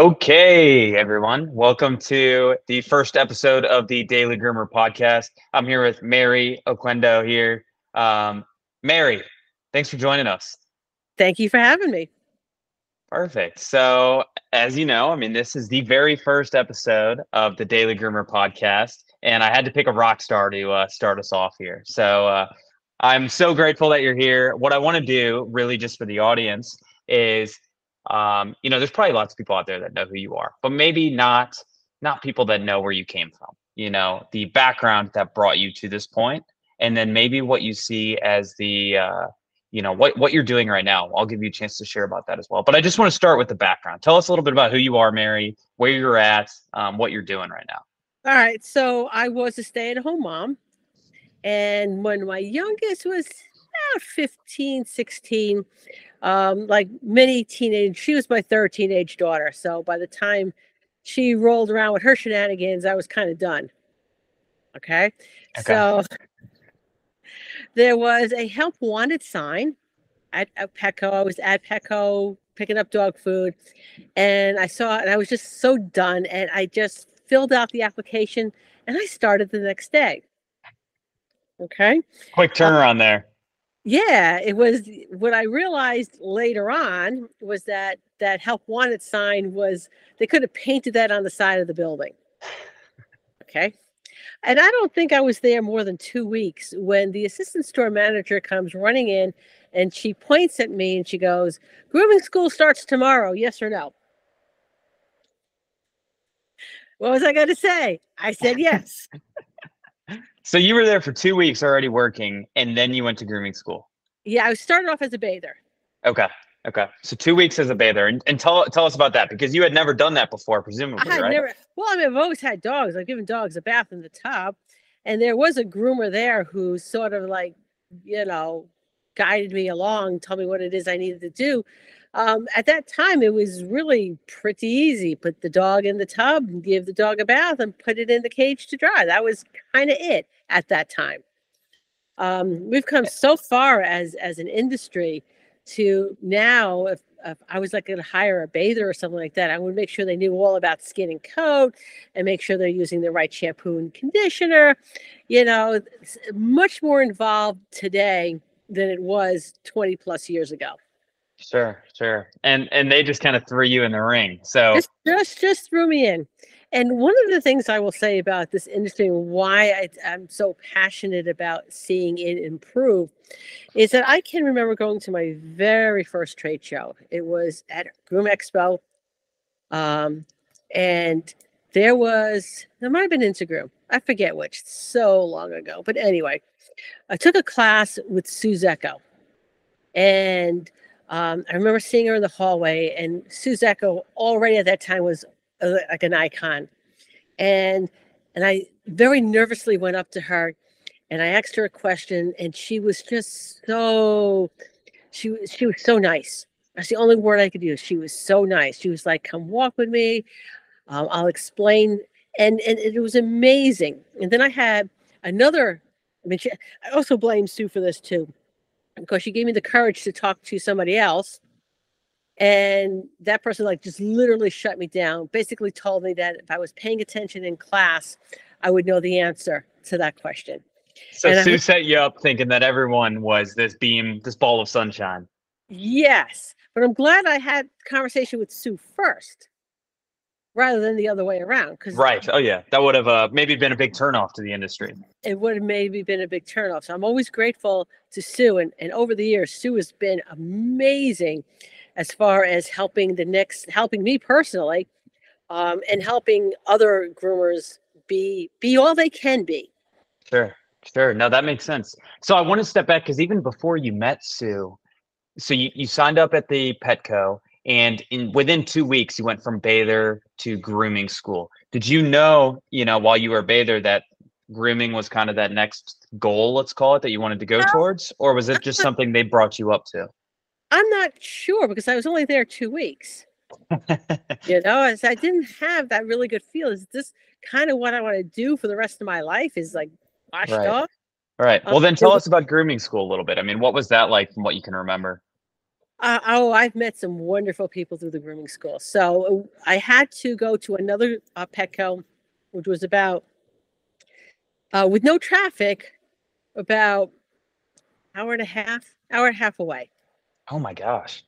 Okay, everyone. Welcome to the first episode of the Daily Groomer podcast. I'm here with Mary Oquendo here. Um, Mary, thanks for joining us. Thank you for having me. Perfect. So, as you know, I mean, this is the very first episode of the Daily Groomer podcast, and I had to pick a rock star to uh, start us off here. So, uh, I'm so grateful that you're here. What I want to do, really, just for the audience, is um, you know, there's probably lots of people out there that know who you are, but maybe not not people that know where you came from. You know, the background that brought you to this point, and then maybe what you see as the uh, you know what what you're doing right now. I'll give you a chance to share about that as well. But I just want to start with the background. Tell us a little bit about who you are, Mary, where you're at, um, what you're doing right now. All right. So I was a stay-at-home mom, and when my youngest was about 15, 16, um, like many teenage, she was my third teenage daughter. So by the time she rolled around with her shenanigans, I was kind of done. Okay? okay. So there was a help wanted sign at, at Petco. I was at Petco picking up dog food and I saw it and I was just so done. And I just filled out the application and I started the next day. Okay. Quick turnaround uh, there yeah it was what i realized later on was that that help wanted sign was they could have painted that on the side of the building. Okay? And i don't think i was there more than two weeks when the assistant store manager comes running in and she points at me and she goes grooming school starts tomorrow yes or no? What was i going to say? I said yes So you were there for two weeks already working, and then you went to grooming school. Yeah, I started off as a bather. Okay. Okay. So two weeks as a bather, and, and tell tell us about that because you had never done that before, presumably, I had right? Never, well, I mean, I've always had dogs. I've given dogs a bath in the tub, and there was a groomer there who sort of like, you know, guided me along, told me what it is I needed to do. Um, at that time, it was really pretty easy. Put the dog in the tub, and give the dog a bath, and put it in the cage to dry. That was kind of it at that time. Um, we've come so far as as an industry to now if, if I was like going to hire a bather or something like that, I would make sure they knew all about skin and coat and make sure they're using the right shampoo and conditioner. You know, it's much more involved today than it was 20 plus years ago. Sure, sure. And and they just kind of threw you in the ring. So just just, just threw me in. And one of the things I will say about this industry why I, am so passionate about seeing it improve is that I can remember going to my very first trade show. It was at Groom Expo. Um, and there was, there might have been Intergroom. I forget which, so long ago. But anyway, I took a class with Sue Zecco. And um, I remember seeing her in the hallway, and Sue Zecco already at that time was like an icon. And and I very nervously went up to her and I asked her a question and she was just so she she was so nice. That's the only word I could use. She was so nice. She was like, "Come walk with me. Um, I'll explain." And and it was amazing. And then I had another. I mean, she, I also blame Sue for this too, because she gave me the courage to talk to somebody else. And that person like just literally shut me down basically told me that if i was paying attention in class i would know the answer to that question. So and sue I, set you up thinking that everyone was this beam this ball of sunshine. Yes but i'm glad i had conversation with sue first rather than the other way around because right oh yeah that would have uh, maybe been a big turnoff to the industry it would have maybe been a big turnoff so i'm always grateful to sue and, and over the years sue has been amazing as far as helping the next, helping me personally, um, and helping other groomers be be all they can be. Sure, sure. No, that makes sense. So I want to step back because even before you met Sue, so you, you signed up at the Petco, and in within two weeks you went from bather to grooming school. Did you know, you know, while you were bather that grooming was kind of that next goal, let's call it, that you wanted to go towards, or was it just something they brought you up to? I'm not sure because I was only there two weeks. you know, I, I didn't have that really good feel. Is this kind of what I want to do for the rest of my life? Is like wash right. dogs? All right. Well, um, then tell us about grooming school a little bit. I mean, what was that like from what you can remember? Uh, oh, I've met some wonderful people through the grooming school. So I had to go to another uh, Petco, which was about uh, with no traffic, about hour and a half, hour and a half away. Oh my gosh.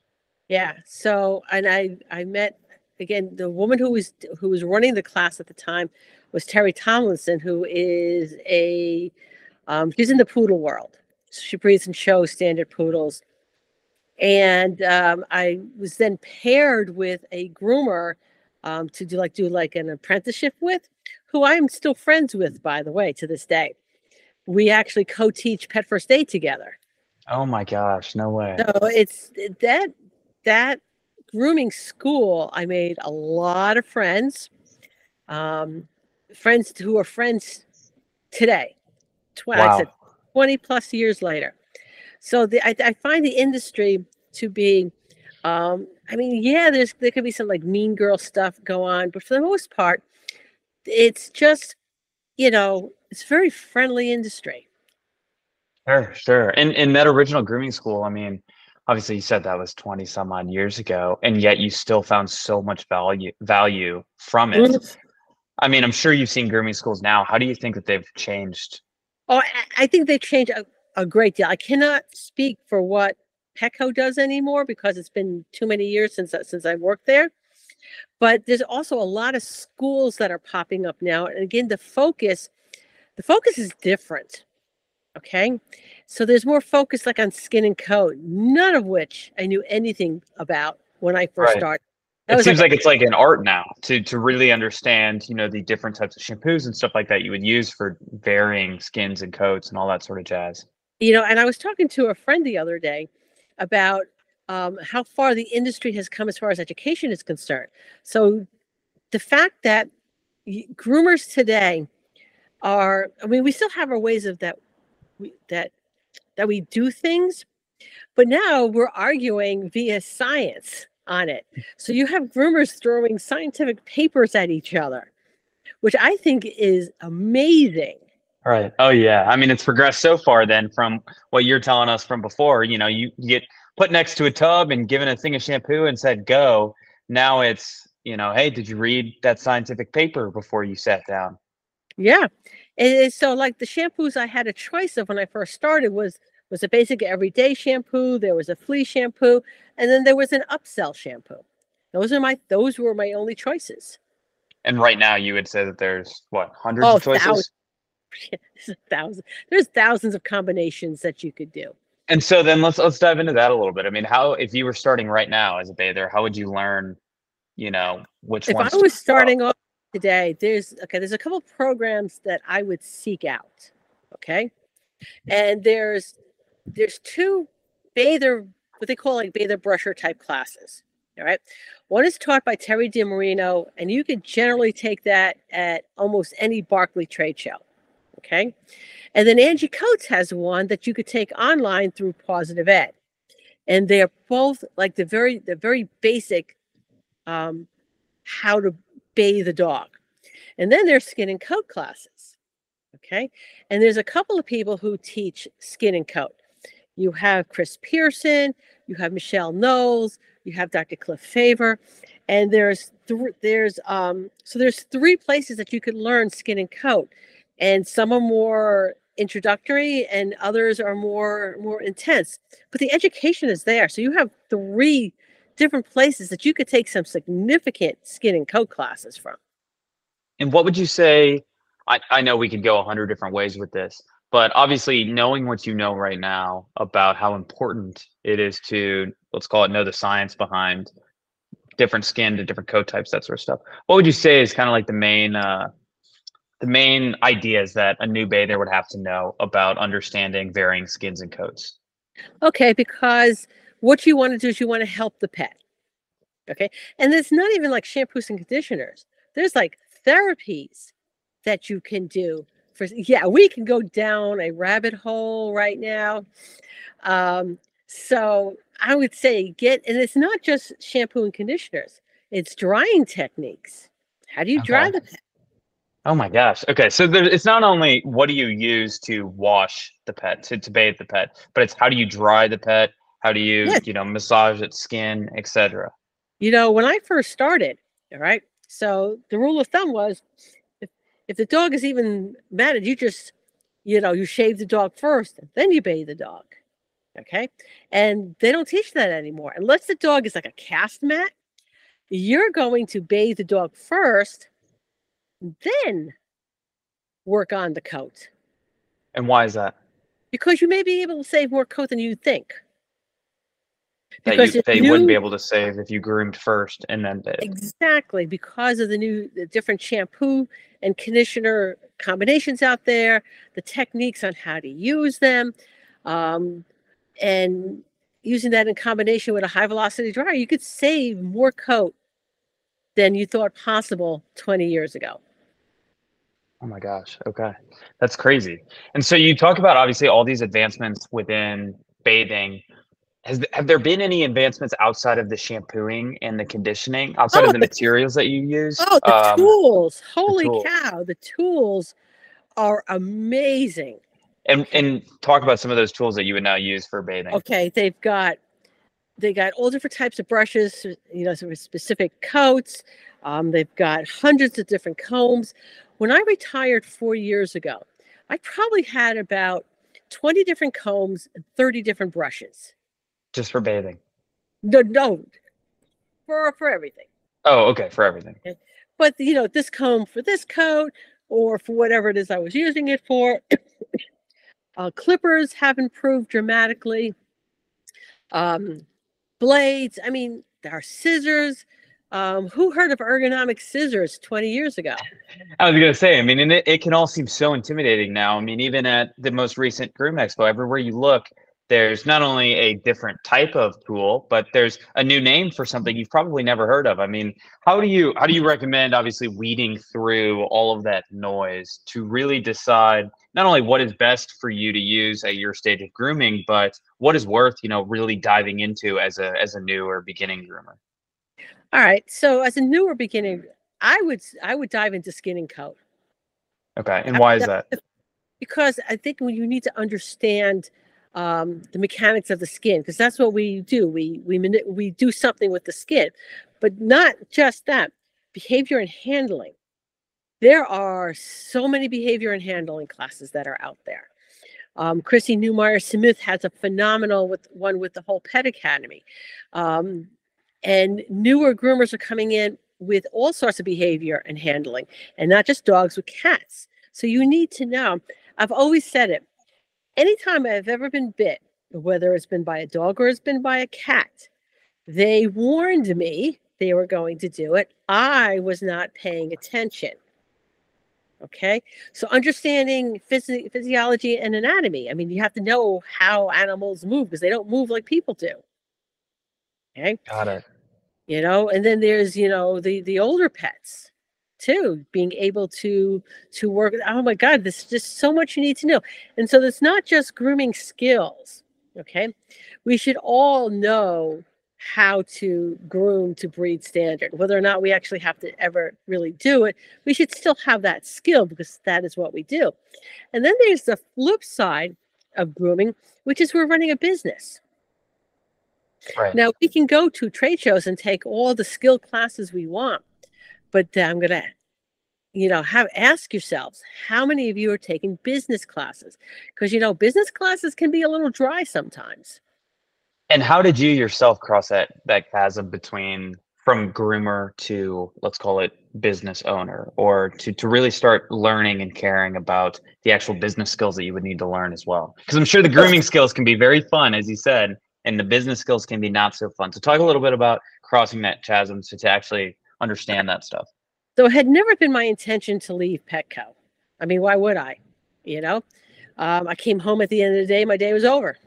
Yeah. So and I I met again the woman who was who was running the class at the time was Terry Tomlinson, who is a um, she's in the poodle world. She breeds and shows standard poodles. And um, I was then paired with a groomer um, to do like do like an apprenticeship with, who I am still friends with, by the way, to this day. We actually co-teach pet first aid together. Oh my gosh, no way. So it's that that grooming school. I made a lot of friends, um, friends who are friends today. Tw- wow. I said 20 plus years later. So the, I, I find the industry to be, um, I mean, yeah, there's there could be some like mean girl stuff go on, but for the most part, it's just, you know, it's very friendly industry. Sure, sure. And in that original grooming school, I mean, obviously you said that was 20 some odd years ago, and yet you still found so much value value from it. Mm-hmm. I mean, I'm sure you've seen grooming schools now. How do you think that they've changed? Oh, I think they've changed a, great deal. I cannot speak for what Petco does anymore because it's been too many years since since I worked there. But there's also a lot of schools that are popping up now, and again, the focus, the focus is different. Okay. So there's more focus like on skin and coat, none of which I knew anything about when I first right. started. That it seems like, like it's like an art now to to really understand, you know, the different types of shampoos and stuff like that you would use for varying skins and coats and all that sort of jazz. You know, and I was talking to a friend the other day about um, how far the industry has come as far as education is concerned. So the fact that groomers today are, I mean, we still have our ways of that we, that that we do things, but now we're arguing via science on it. So you have groomers throwing scientific papers at each other, which I think is amazing. Right. Oh yeah. I mean, it's progressed so far then from what you're telling us from before. You know, you, you get put next to a tub and given a thing of shampoo and said go. Now it's you know, hey, did you read that scientific paper before you sat down? Yeah. And so like the shampoos I had a choice of when I first started was was a basic everyday shampoo, there was a flea shampoo, and then there was an upsell shampoo. Those are my those were my only choices. And right now you would say that there's what hundreds oh, of choices? Thousands. thousands. There's thousands of combinations that you could do. And so then let's let's dive into that a little bit. I mean, how if you were starting right now as a bather, how would you learn, you know, which if I was starting off today, there's okay, there's a couple programs that I would seek out. Okay. And there's there's two bather, what they call like bather brusher type classes. All right. One is taught by Teri DiMarino, and you can generally take that at almost any Barkleigh trade show. Okay. And then Angie Coates has one that you could take online through Positive Ed. And they're both like the very the very basic um, how to bathe a dog. And then there's skin and coat classes. Okay. And there's a couple of people who teach skin and coat. You have Chris Pearson, you have Michelle Knowles, you have Dr. Cliff Favor, and there's th- there's um so there's three places that you could learn skin and coat, and some are more introductory and others are more more intense. But the education is there, so you have three different places that you could take some significant skin and coat classes from. And what would you say? I, I know we could go a hundred different ways with this, but obviously knowing what you know right now about how important it is to let's call it know the science behind different skin to different coat types, that sort of stuff. What would you say is kind of like the main uh, the main ideas that a new bather would have to know about understanding varying skins and coats? Okay, because what you want to do is you want to help the pet. Okay. And it's not even like shampoos and conditioners. There's like therapies that you can do for yeah, we can go down a rabbit hole right now. Um, so I would say get and it's not just shampoo and conditioners, it's drying techniques. How do you dry the pet? Oh my gosh. Okay. So there, it's not only what do you use to wash the pet, to, to bathe the pet, but it's how do you dry the pet? How do you, Yeah. you know, massage its skin, etc.? You know, when I first started, all right. So the rule of thumb was, if if the dog is even matted, you just, you know, you shave the dog first, then you bathe the dog. Okay. And they don't teach that anymore. Unless the dog is like a cast mat, you're going to bathe the dog first, then work on the coat And why is that? because you may be able to save more coat than you think. That Because you, they wouldn't be able to save if you groomed first and then bathed. Exactly, because of the new, the different shampoo and conditioner combinations out there, the techniques on how to use them, um, and using that in combination with a high velocity dryer, you could save more coat than you thought possible 20 years ago. Oh my gosh. Okay. That's crazy. And so you talk about obviously all these advancements within bathing. Has have there been any advancements outside of the shampooing and the conditioning, outside Oh, of the the- materials that you use? Oh, the Um, tools! Holy tools. cow, the tools are amazing. and and talk about some of those tools that you would now use for bathing. Okay, they've got they got all different types of brushes, you know, some specific coats. Um, they've got hundreds of different combs. When I retired four years ago, I probably had about 20 different combs and 30 different brushes. Just for bathing. No, no, for for everything. Oh, okay, for everything. But you know, this comb for this coat or for whatever it is I was using it for. uh, clippers have improved dramatically. Um, blades. I mean, there are scissors. Um, who heard of ergonomic scissors 20 years ago? I was gonna say, I mean, and it, it can all seem so intimidating now. I mean, even at the most recent Groom Expo, everywhere you look, there's not only a different type of tool, but there's a new name for something you've probably never heard of. I mean, how do you how do you recommend obviously weeding through all of that noise to really decide not only what is best for you to use at your stage of grooming, but what is worth, you know, really diving into as a as a new or beginning groomer? All right. So as a newer beginning, I would I would dive into skin and coat. Okay. And why is that? because I think when you need to understand um, the mechanics of the skin, because that's what we do. We we we do something with the skin, but not just that. Behavior and handling. There are so many behavior and handling classes that are out there. Um, Chrissy Newmeyer Smith has a phenomenal with one with the whole Pet Academy, um, and newer groomers are coming in with all sorts of behavior and handling, and not just dogs with cats. So you need to know. I've always said it. Anytime I've ever been bit, whether it's been by a dog or it's been by a cat, they warned me they were going to do it. I was not paying attention. Okay. So understanding physi- physiology and anatomy. I mean, you have to know how animals move because they don't move like people do. Okay Got it. You know and then there's you know the the older pets too being able to to work oh my god there's just so much you need to know. And so it's not just grooming skills okay? We should all know how to groom to breed standard. Whether or not we actually have to ever really do it we should still have that skill because that is what we do. And then there's the flip side of grooming which is we're running a business Right. now we can go to trade shows and take all the skill classes we want, but I'm gonna, you know, have ask yourselves how many of you are taking business classes because you know business classes can be a little dry sometimes. And how did you yourself cross that that chasm between from groomer to let's call it business owner or to to really start learning and caring about the actual business skills that you would need to learn as well? Because I'm sure the grooming skills can be very fun, as you said, and the business skills can be not so fun. So talk a little bit about crossing that chasm to, to actually understand that stuff. So it had never been my intention to leave Petco. I mean, why would I? You know, um, I came home at the end of the day, my day was over.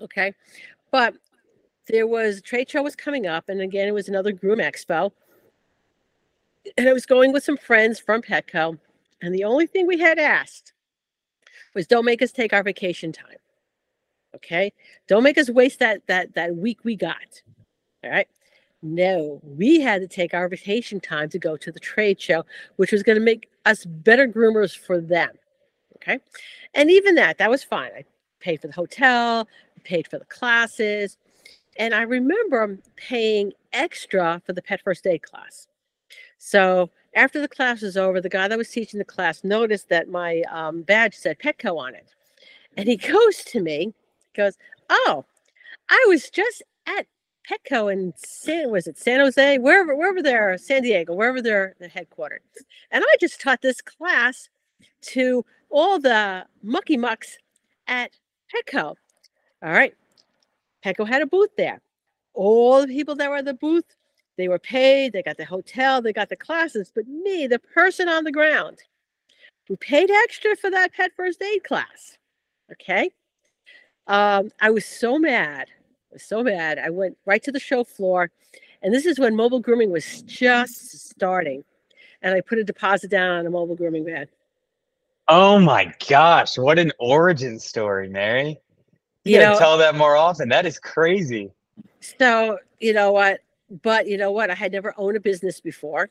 Okay, but there was trade show was coming up, and again, it was another Groom Expo, and I was going with some friends from Petco, and the only thing we had asked was, "Don't make us take our vacation time." Okay, don't make us waste that that that week we got. All right. No, we had to take our vacation time to go to the trade show, which was going to make us better groomers for them. Okay. And even that, that was fine. I paid for the hotel, paid for the classes. And I remember paying extra for the pet first aid class. So after the class was over, the guy that was teaching the class noticed that my um, badge said Petco on it. And he goes to me, goes, Oh, I was just at Petco in San was it San Jose, wherever wherever they're San Diego, wherever they're the headquartered. And I just taught this class to all the mucky mucks at Petco. All right. Petco had a booth there. All the people that were at the booth, they were paid, they got the hotel, they got the classes, but me, the person on the ground, who paid extra for that pet first aid class. Okay. Um, I was so mad. I was so mad. I went right to the show floor. And this is when mobile grooming was just starting. And I put a deposit down on a mobile grooming van. Oh my gosh, what an origin story, Mary. You, you gotta know, tell that more often. That is crazy. So, you know what? But you know what? I had never owned a business before.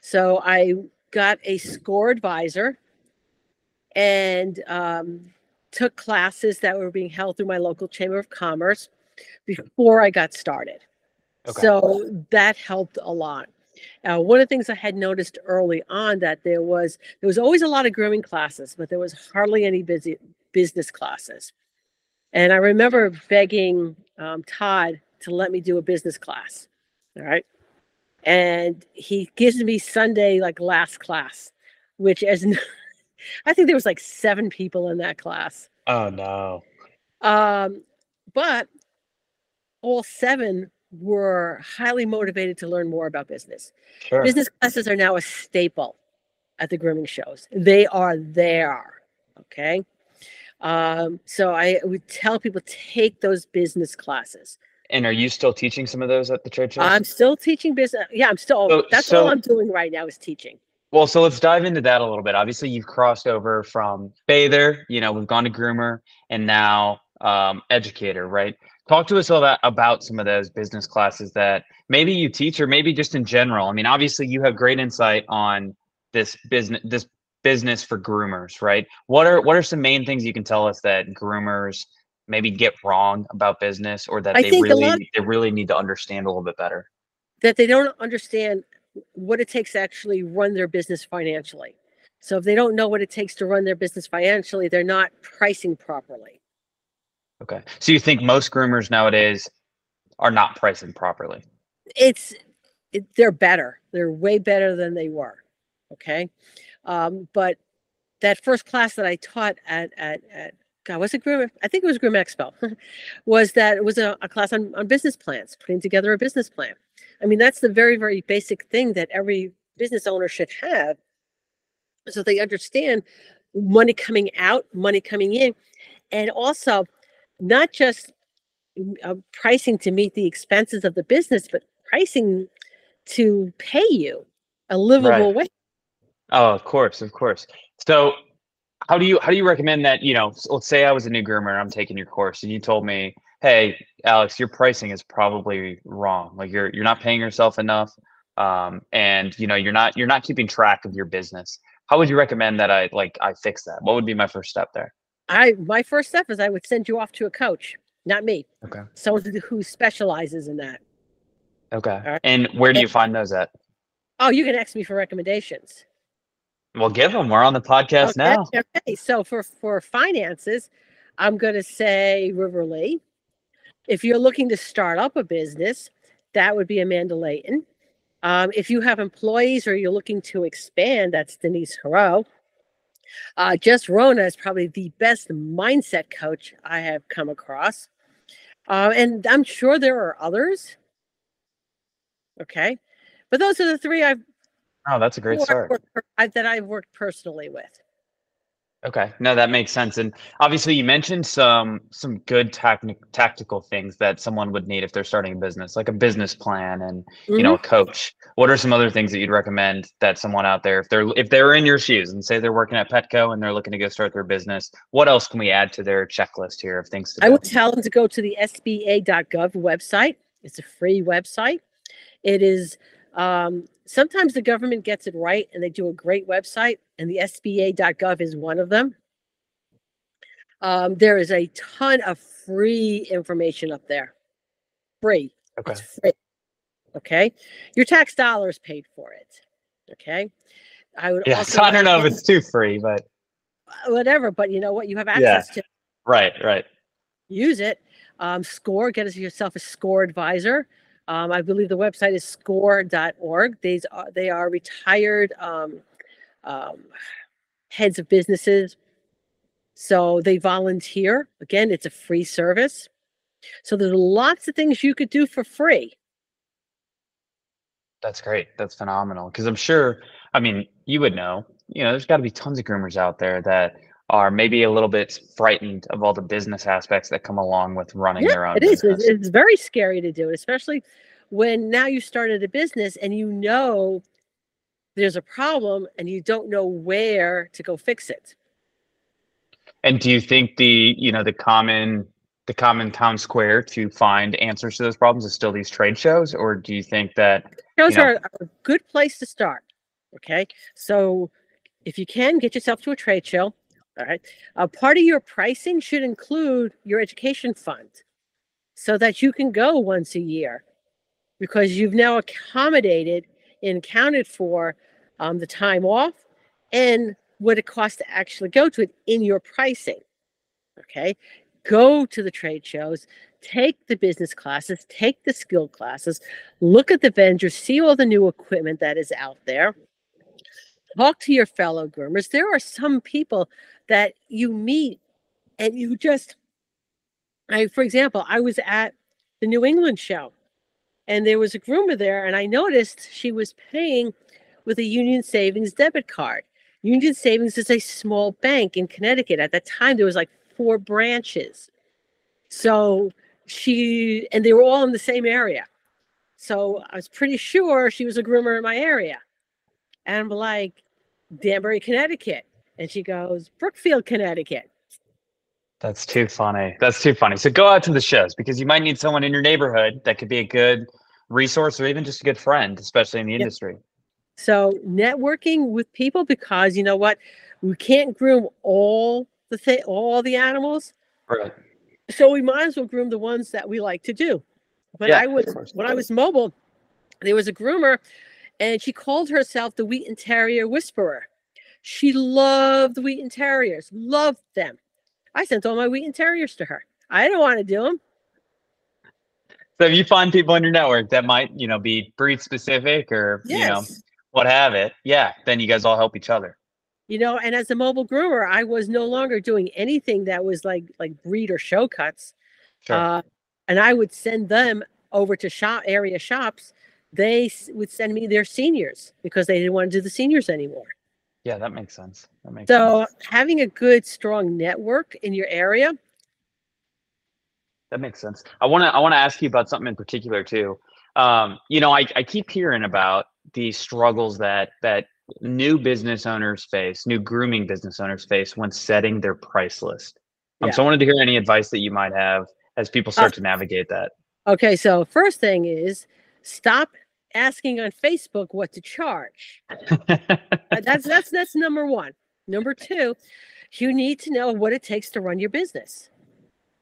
So I got a score advisor and um, took classes that were being held through my local chamber of commerce before I got started. Okay. So that helped a lot. Uh, one of the things I had noticed early on that there was there was always a lot of grooming classes, but there was hardly any busy business classes. And I remember begging um, Todd to let me do a business class. All right. And he gives me Sunday like last class, which is I think there was like seven people in that class. Oh no. Um, but all seven were highly motivated to learn more about business. Sure. Business classes are now a staple at the grooming shows. They are there. Okay. Um, so I would tell people take those business classes. And are you still teaching some of those at the church? I'm still teaching business. Yeah, I'm still. So, that's so, all I'm doing right now is teaching. Well, so let's dive into that a little bit. Obviously, you've crossed over from bather. You know, we've gone to groomer, and now um, educator, right? Talk to us about about some of those business classes that maybe you teach, or maybe just in general. I mean, obviously, you have great insight on this business this business for groomers, right? What are what are some main things you can tell us that groomers maybe get wrong about business, or that I they really they really need to understand a little bit better? That they don't understand what it takes to actually run their business financially. So if they don't know what it takes to run their business financially, they're not pricing properly. Okay. So you think most groomers nowadays are not pricing properly? It's it, they're better. They're way better than they were. Okay. Um, but that first class that I taught at at, at God, was it Groom? I think it was Groom Expo. was that it was a, a class on, on business plans, putting together a business plan. I mean, that's the very, very basic thing that every business owner should have. So they understand money coming out, money coming in, and also not just uh, pricing to meet the expenses of the business, but pricing to pay you a livable right. way. Oh, of course, of course. So, how do you how do you recommend that? You know, let's say I was a new groomer and I'm taking your course, and you told me, "Hey, Alex, your pricing is probably wrong. Like you're you're not paying yourself enough, um, and you know you're not you're not keeping track of your business." How would you recommend that I like I fix that? What would be my first step there? I my first step is I would send you off to a coach, not me. Okay. Someone who specializes in that. Okay. Right? And where do you find those at? Oh, you can ask me for recommendations. Well, give them. We're on the podcast okay, now. Okay. So for for finances, I'm going to say Riverly. If you're looking to start up a business, that would be Amanda Layton. Um, if you have employees or you're looking to expand, that's Denise Hero. Uh, Jess Rona is probably the best mindset coach I have come across. Uh, and I'm sure there are others. Okay. But those are the three I've. Oh, that's a great start. that I've worked personally with. Okay, no, that makes sense. And obviously, you mentioned some some good tactic, tactical things that someone would need if they're starting a business, like a business plan and mm-hmm. you know a mm-hmm. coach. What are some other things that you'd recommend that someone out there, if they're if they're in your shoes and say they're working at Petco and they're looking to go start their business, what else can we add to their checklist here of things to? I would tell them to go to the SBA.gov website. It's a free website. It is um, sometimes the government gets it right and they do a great website, and the SBA.gov is one of them. Um, there is a ton of free information up there. Free. Okay. It's free. Okay. Your tax dollars paid for it. Okay. I would Yeah. So I don't know if it's too free, but whatever, but you know what? You have Yeah. access to right, right. use it. Um, score, get yourself a score advisor. Um, I believe the website is score.org. These are, they are retired um, um, heads of businesses. So they volunteer. Again, it's a free service. So there's lots of things you could do for free. That's great. That's phenomenal. Because I'm sure, I mean, you would know, you know, there's got to be tons of groomers out there that are maybe a little bit frightened of all the business aspects that come along with running their own It is. business. It's, very scary to do it, especially when now you started a business and you know there's a problem and you don't know where to go fix it. And do you think the, you know, the common the common town square to find answers to those problems is still these trade shows, or do you think that Those know- are a good place to start. Okay. So if you can get yourself to a trade show, all right, a part of your pricing should include your education fund so that you can go once a year because you've now accommodated and accounted for um, the time off and what it costs to actually go to it in your pricing. Okay. Go to the trade shows, take the business classes, take the skill classes, look at the vendors, see all the new equipment that is out there. Talk to your fellow groomers. There are some people that you meet and you just, I, for example, I was at the New England show and there was a groomer there and I noticed she was paying with a Union Savings debit card. Union Savings is a small bank in Connecticut. At that time, there was like four branches. So she, and they were all in the same area. So I was pretty sure she was a groomer in my area. And I'm like, Danbury, Connecticut. And she goes, Brookfield, Connecticut. That's too funny. That's too funny. So go out to the shows because you might need someone in your neighborhood that could be a good resource or even just a good friend, especially in the industry. So networking with people because you know what? We can't groom all the thi- all the animals. Right. So we might as well groom the ones that we like to do. When Yeah, I was when I was mobile, there was a groomer and she called herself the Wheaten Terrier Whisperer. She loved Wheaten Terriers, loved them. I sent all my Wheaten Terriers to her. I didn't want to do them. So if you find people in your network that might, you know, be breed specific or you know what have it, yeah, then you guys all help each other. you know and as a mobile groomer i was no longer doing anything that was like like breed or show cuts Sure. uh, and i would send them over to shop area shops they would send me their seniors because they didn't want to do the seniors anymore yeah, that makes sense. That makes sense. so having a good strong network in your area That makes sense. I want to I want to ask you about something in particular too. Um, you know, I, I keep hearing about the struggles that that new business owners face, new grooming business owners face when setting their price list. Um, So I wanted to hear any advice that you might have as people start to navigate that. okay so first thing is stop asking on facebook what to charge Uh, that's that's that's number one number two you need to know what it takes to run your business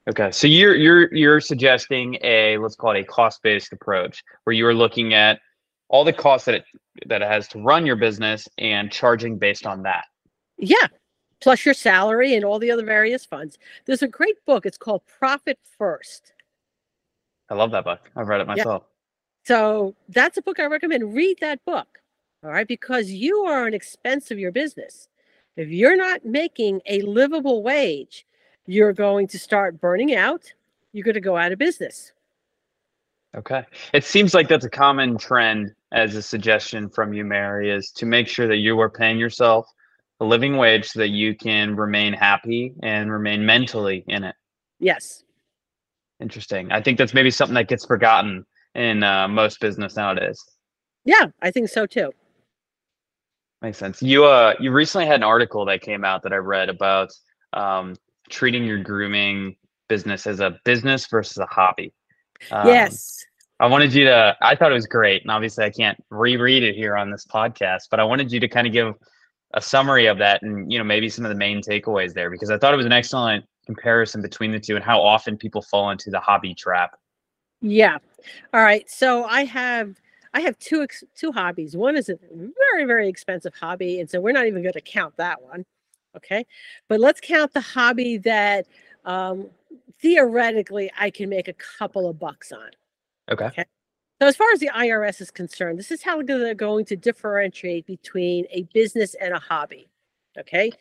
okay, so you're you're you're suggesting a let's call it a cost based approach where you are looking at all the costs that it that it has to run your business and charging based on that. Yeah. Plus your salary and all the other various funds. There's a great book. It's called Profit First. I love that book. I've read it myself. So that's a book I recommend. Read that book. All right. Because you are an expense of your business. If you're not making a livable wage, you're going to start burning out. You're going to go out of business. Okay. It seems like that's a common trend as a suggestion from you, Mary, is to make sure that you are paying yourself a living wage so that you can remain happy and remain mentally in it. Yes. Interesting. I think that's maybe something that gets forgotten in uh, most business nowadays. Yeah, I think so too. Makes sense. You uh you recently had an article that came out that I read about um, treating your grooming business as a business versus a hobby. Um, yes. I wanted you to, I thought it was great. And obviously, I can't reread it here on this podcast, but I wanted you to kind of give a summary of that and, you know, maybe some of the main takeaways there because I thought it was an excellent comparison between the two and how often people fall into the hobby trap. Yeah. All right. So I have I have two ex- two hobbies. One is a very very expensive hobby, and so we're not even going to count that one. Okay, but let's count the hobby that um, theoretically I can make a couple of bucks on. Okay. okay. So as far as the IRS is concerned, this is how they're going to differentiate between a business and a hobby. Okay,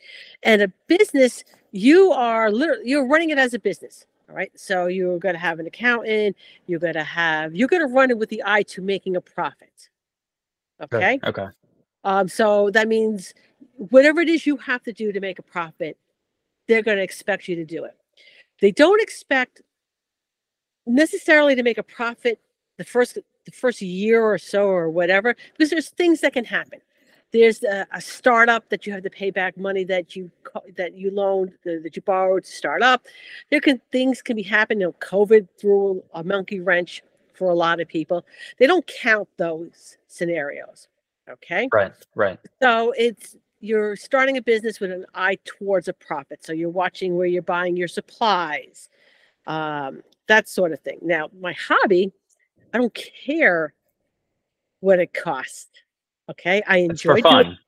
and a business, you are literally you're running it as a business. All right. So you're going to have an accountant. You're going to have, you're going to run it with the eye to making a profit. Okay. Okay. Um, so that means whatever it is you have to do to make a profit, they're going to expect you to do it. They don't expect necessarily to make a profit the first the first year or so or whatever because there's things that can happen there's a, a, startup that you have to pay back money that you that you loaned that you borrowed to start up. There can things can be happening. You know, covid threw a monkey wrench for a lot of people. They don't count those scenarios okay? Right right. So it's you're starting a business with an eye towards a profit. So you're watching where you're buying your supplies um, that sort of thing. Now my hobby i don't care what it costs Okay, I enjoy it's for fun.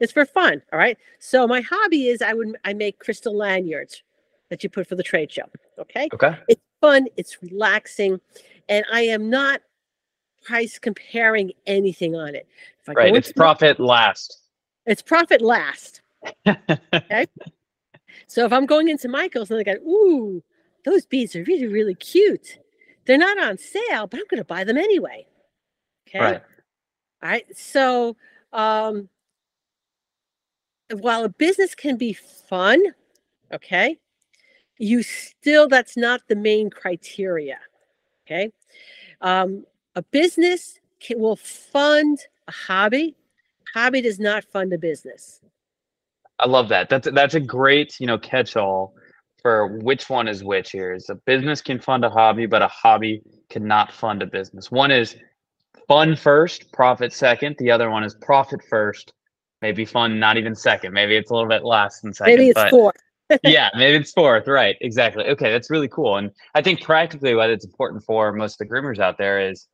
It's for fun. All right. So my hobby is I would I make crystal lanyards that you put for the trade show. Okay. Okay. It's fun. It's relaxing, and I am not price comparing anything on it. right. It's profit my, last. It's profit last. okay. So if I'm going into Michael's and they go, ooh, those beads are really, really cute. They're not on sale, but I'm going to buy them anyway. Okay. Right. All right. So, um, while a business can be fun, okay, you still, that's not the main criteria. Okay. Um, a business can, will fund a hobby. Hobby does not fund a business. I love that. That's that's a great, you know, catch-all for which one is which here. Is a business can fund a hobby, but a hobby cannot fund a business. One is fun first, profit second. The other one is profit first, maybe fun not even second. Maybe it's a little bit less than second. Maybe it's fourth. yeah, maybe it's fourth. Right. Exactly. Okay, that's really cool. And I think practically what it's important for most of the groomers out there is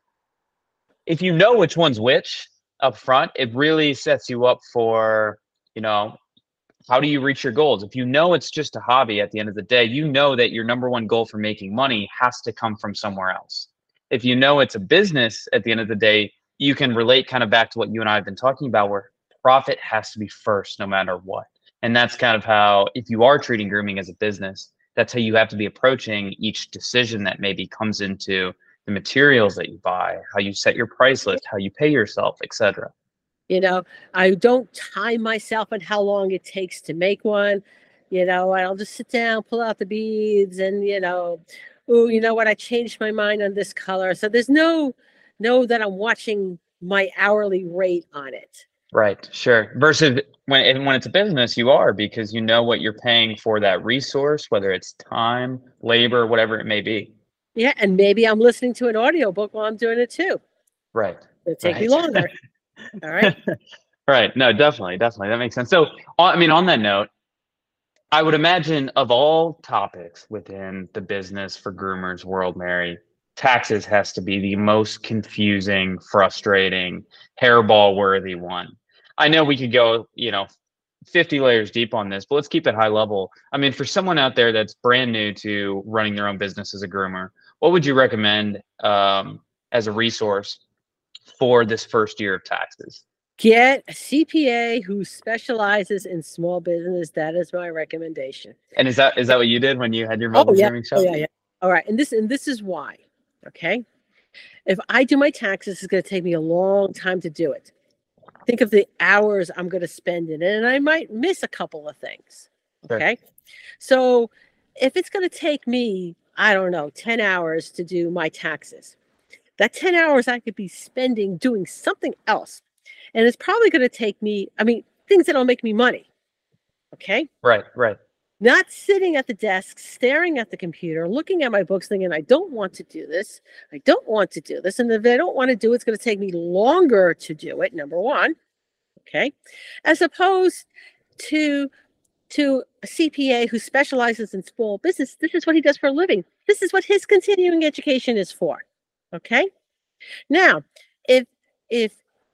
if you know which one's which up front, it really sets you up for, you know, how do you reach your goals? If you know it's just a hobby at the end of the day, you know that your number one goal for making money has to come from somewhere else if you know it's a business at the end of the day, you can relate kind of back to what you and I have been talking about, where profit has to be first no matter what. And that's kind of how, if you are treating grooming as a business, that's how you have to be approaching each decision that maybe comes into the materials that you buy, how you set your price list, how you pay yourself, etc. You know, I don't time myself on how long it takes to make one. You know, I'll just sit down, pull out the beads, and you know, oh, you know what? I changed my mind on this color. So there's no, no that I'm watching my hourly rate on it. Right. Sure. Versus when when it's a business, you are because you know what you're paying for that resource, whether it's time, labor, whatever it may be. Yeah, and maybe I'm listening to an audiobook while I'm doing it too. Right. It'll take right. me longer. All right. right. No, definitely, definitely. That makes sense. So, uh, I mean, on that note, I would imagine of all topics within the business for groomers world, Mary, taxes has to be the most confusing, frustrating, hairball worthy one. I know we could go, you know, 50 layers deep on this, but let's keep it high level. I mean, for someone out there that's brand new to running their own business as a groomer, what would you recommend um, as a resource for this first year of taxes? Get a CPA who specializes in small business. That is my recommendation. And is that is that what you did when you had your oh, mobile oh, yeah. shop? Oh, yeah, yeah. All right. And this and this is why. Okay. If I do my taxes, it's going to take me a long time to do it. Think of the hours I'm going to spend in it, and I might miss a couple of things. Okay. Sure. So if it's going to take me, I don't know, 10 hours to do my taxes, that 10 hours I could be spending doing something else and it's probably going to take me i mean things that'll make me money okay right right not sitting at the desk staring at the computer looking at my books thinking i don't want to do this i don't want to do this and if i don't want to do it it's going to take me longer to do it number one okay as opposed to to a CPA who specializes in small business, this is what he does for a living. This is what his continuing education is for. Okay. Now, if if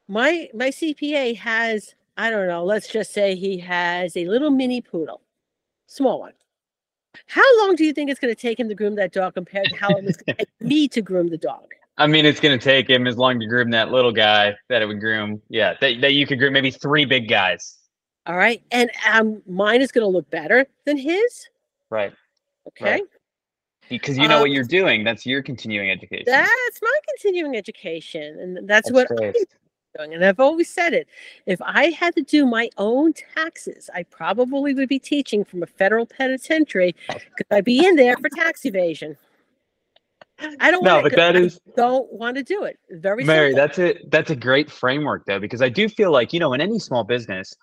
my my CPA has, I don't know, let's just say he has a little mini poodle, small one. How long do you think it's going to take him to groom that dog compared to how long it's going to take me to groom the dog? I mean, it's going to take him as long to groom that little guy that it would groom. Yeah, that, that you could groom maybe three big guys. All right. And um, mine is going to look better than his. Right. Okay. Right. Because you know Um, what you're doing. That's your continuing education. That's my continuing education. And that's, That's what great. I'm doing. And I've always said it. If I had to do my own taxes, I probably would be teaching from a federal penitentiary oh. because I'd be in there for tax evasion. I don't No, but that is don't want to do it. Very Mary, simple. that's a that's a great framework though, because I do feel like, you know, in any small business,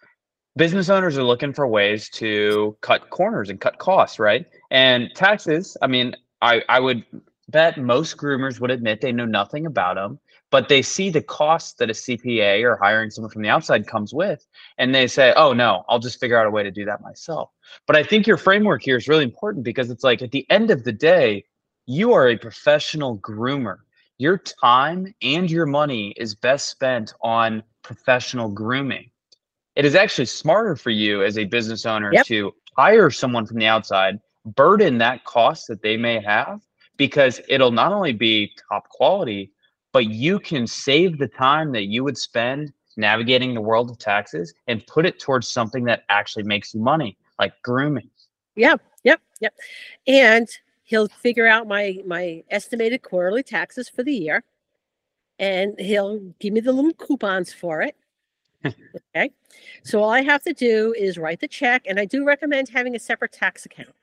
business owners are looking for ways to cut corners and cut costs, right? And taxes, I mean, I, I would bet most groomers would admit they know nothing about them, but they see the cost that a CPA or hiring someone from the outside comes with, and they say, oh no, I'll just figure out a way to do that myself. But I think your framework here is really important because it's like at the end of the day, you are a professional groomer your time and your money is best spent on professional grooming. It is actually smarter for you as a business owner Yep. to hire someone from the outside, burden that cost that they may have, because it'll not only be top quality, but you can save the time that you would spend navigating the world of taxes and put it towards something that actually makes you money, like grooming. Yep, yep, yep. And he'll figure out my my estimated quarterly taxes for the year, and he'll give me the little coupons for it. okay, so all I have to do is write the check, and I do recommend having a separate tax account.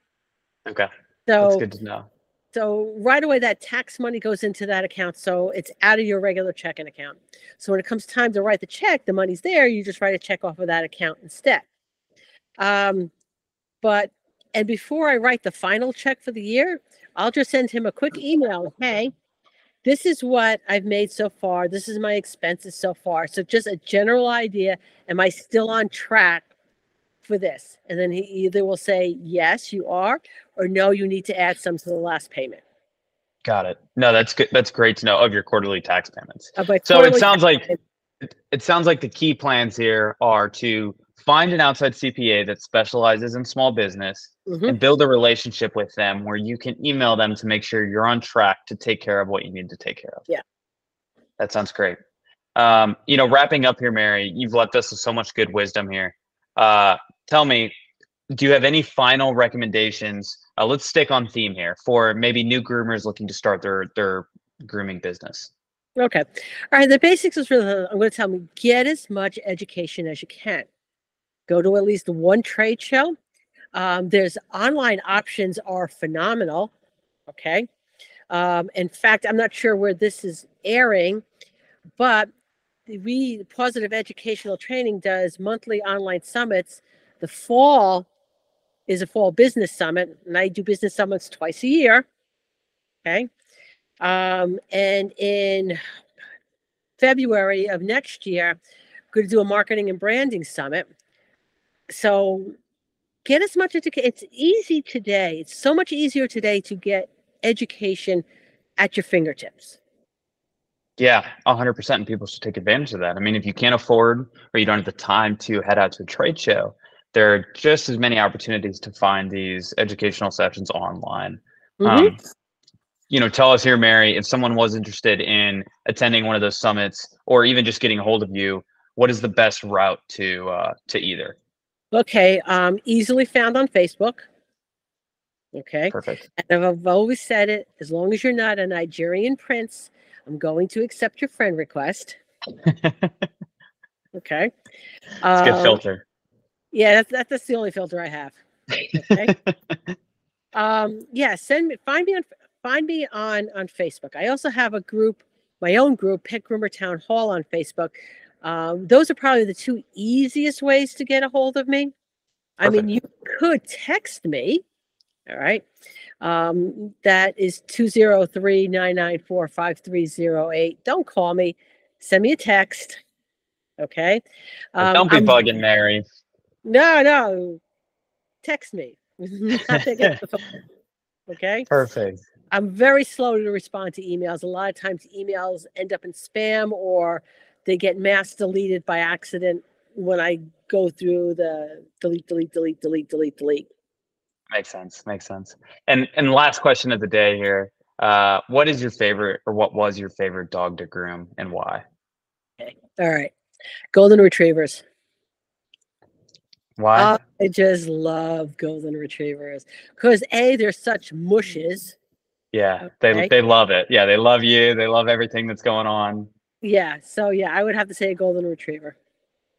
Okay. That's So good to know. So right away that tax money goes into that account, so it's out of your regular checking account. So when it comes time to write the check, the money's there. You just write a check off of that account instead. Um, but and before I write the final check for the year, I'll just send him a quick email. Hey, this is what I've made so far. This is my expenses so far. So just a general idea. Am I still on track for this? And then he either will say, yes, you are, or no, you need to add some to the last payment. Got it. No, that's good. That's great to know of your quarterly tax payments. My So it sounds like payment. it, sounds like the key plans here are to find an outside CPA that specializes in small business Mhm. and build a relationship with them where you can email them to make sure you're on track to take care of what you need to take care of. Yeah. That sounds great. Um, you know, wrapping up here, Mary, you've left us with so much good wisdom here. Uh, tell me, do you have any final recommendations? Uh, let's stick on theme here for maybe new groomers looking to start their their grooming business. Okay. All right. The basics is really, I'm going to tell me get as much education as you can. Go to at least one trade show. Um, there's online options are phenomenal. Okay. Um, in fact, I'm not sure where this is airing, but we Positive Educational Training does monthly online summits. The fall is a fall business summit, and I do business summits twice a year. Okay. Um, and in February of next year, going to do a marketing and branding summit. So get as much education. It's easy today. It's so much easier today to get education at your fingertips. Yeah, hundred percent. And people should take advantage of that. I mean, if you can't afford or you don't have the time to head out to a trade show, there are just as many opportunities to find these educational sessions online. Mhm. Um, you know, tell us here, Mary, if someone was interested in attending one of those summits or even just getting a hold of you, what is the best route to uh, to either? Okay. Um, easily found on Facebook. Okay. Perfect. And I've always said it as long as you're not a Nigerian prince, I'm going to accept your friend request. Okay. It's a good Um, filter. Yeah, that's, that's that's the only filter I have. Okay. um, yeah, send me find me on find me on on Facebook. I also have a group, my own group, Pet Groomer Town Hall on Facebook. Um, those are probably the two easiest ways to get a hold of me. I mean, you could text me. All right. Um, that is 203 994 5308. Don't call me. Send me a text. Okay. Um, Don't be I'm- bugging Mary. no, no. text me. Not pick up the phone. Okay. Perfect. I'm very slow to respond to emails. A lot of times emails end up in spam or they get mass deleted by accident when I go through the delete, delete, delete, delete, delete, delete. Makes sense. Makes sense. And and last question of the day here. Uh, what is your favorite or what was your favorite dog to groom and why? Okay. All right. Golden retrievers. Why? I just love golden retrievers because a they're such mushes. yeah, they they love it. Yeah, they love you. They love everything that's going on. Yeah, so yeah, I would have to say a golden retriever.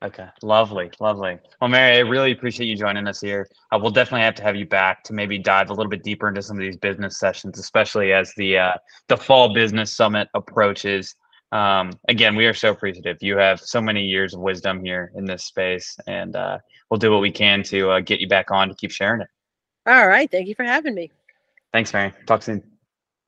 Okay, lovely, lovely. Well, Mary, I really appreciate you joining us here. Uh, we'll definitely have to have you back to maybe dive a little bit deeper into some of these business sessions, especially as the uh, the fall business summit approaches. Um, again, we are so appreciative. You have so many years of wisdom here in this space, and uh, we'll do what we can to uh, get you back on to keep sharing it. All right, thank you for having me. Thanks, Mary. Talk soon.